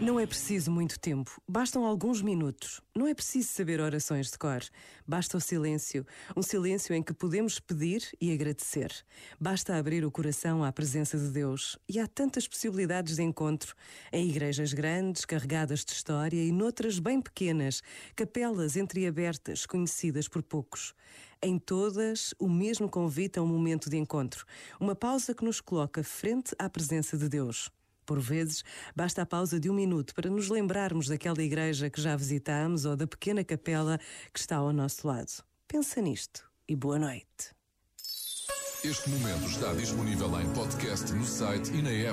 Não é preciso muito tempo, bastam alguns minutos. Não é preciso saber orações de cor. Basta o silêncio, um silêncio em que podemos pedir e agradecer. Basta abrir o coração à presença de Deus. E há tantas possibilidades de encontro. Em igrejas grandes, carregadas de história, e noutras bem pequenas, capelas entreabertas, conhecidas por poucos. Em todas, o mesmo convite a um momento de encontro. Uma pausa que nos coloca frente à presença de Deus. Por vezes, basta a pausa de um minuto para nos lembrarmos daquela igreja que já visitamos ou da pequena capela que está ao nosso lado. Pensa nisto e boa noite. Este momento está disponível em podcast no site e na app.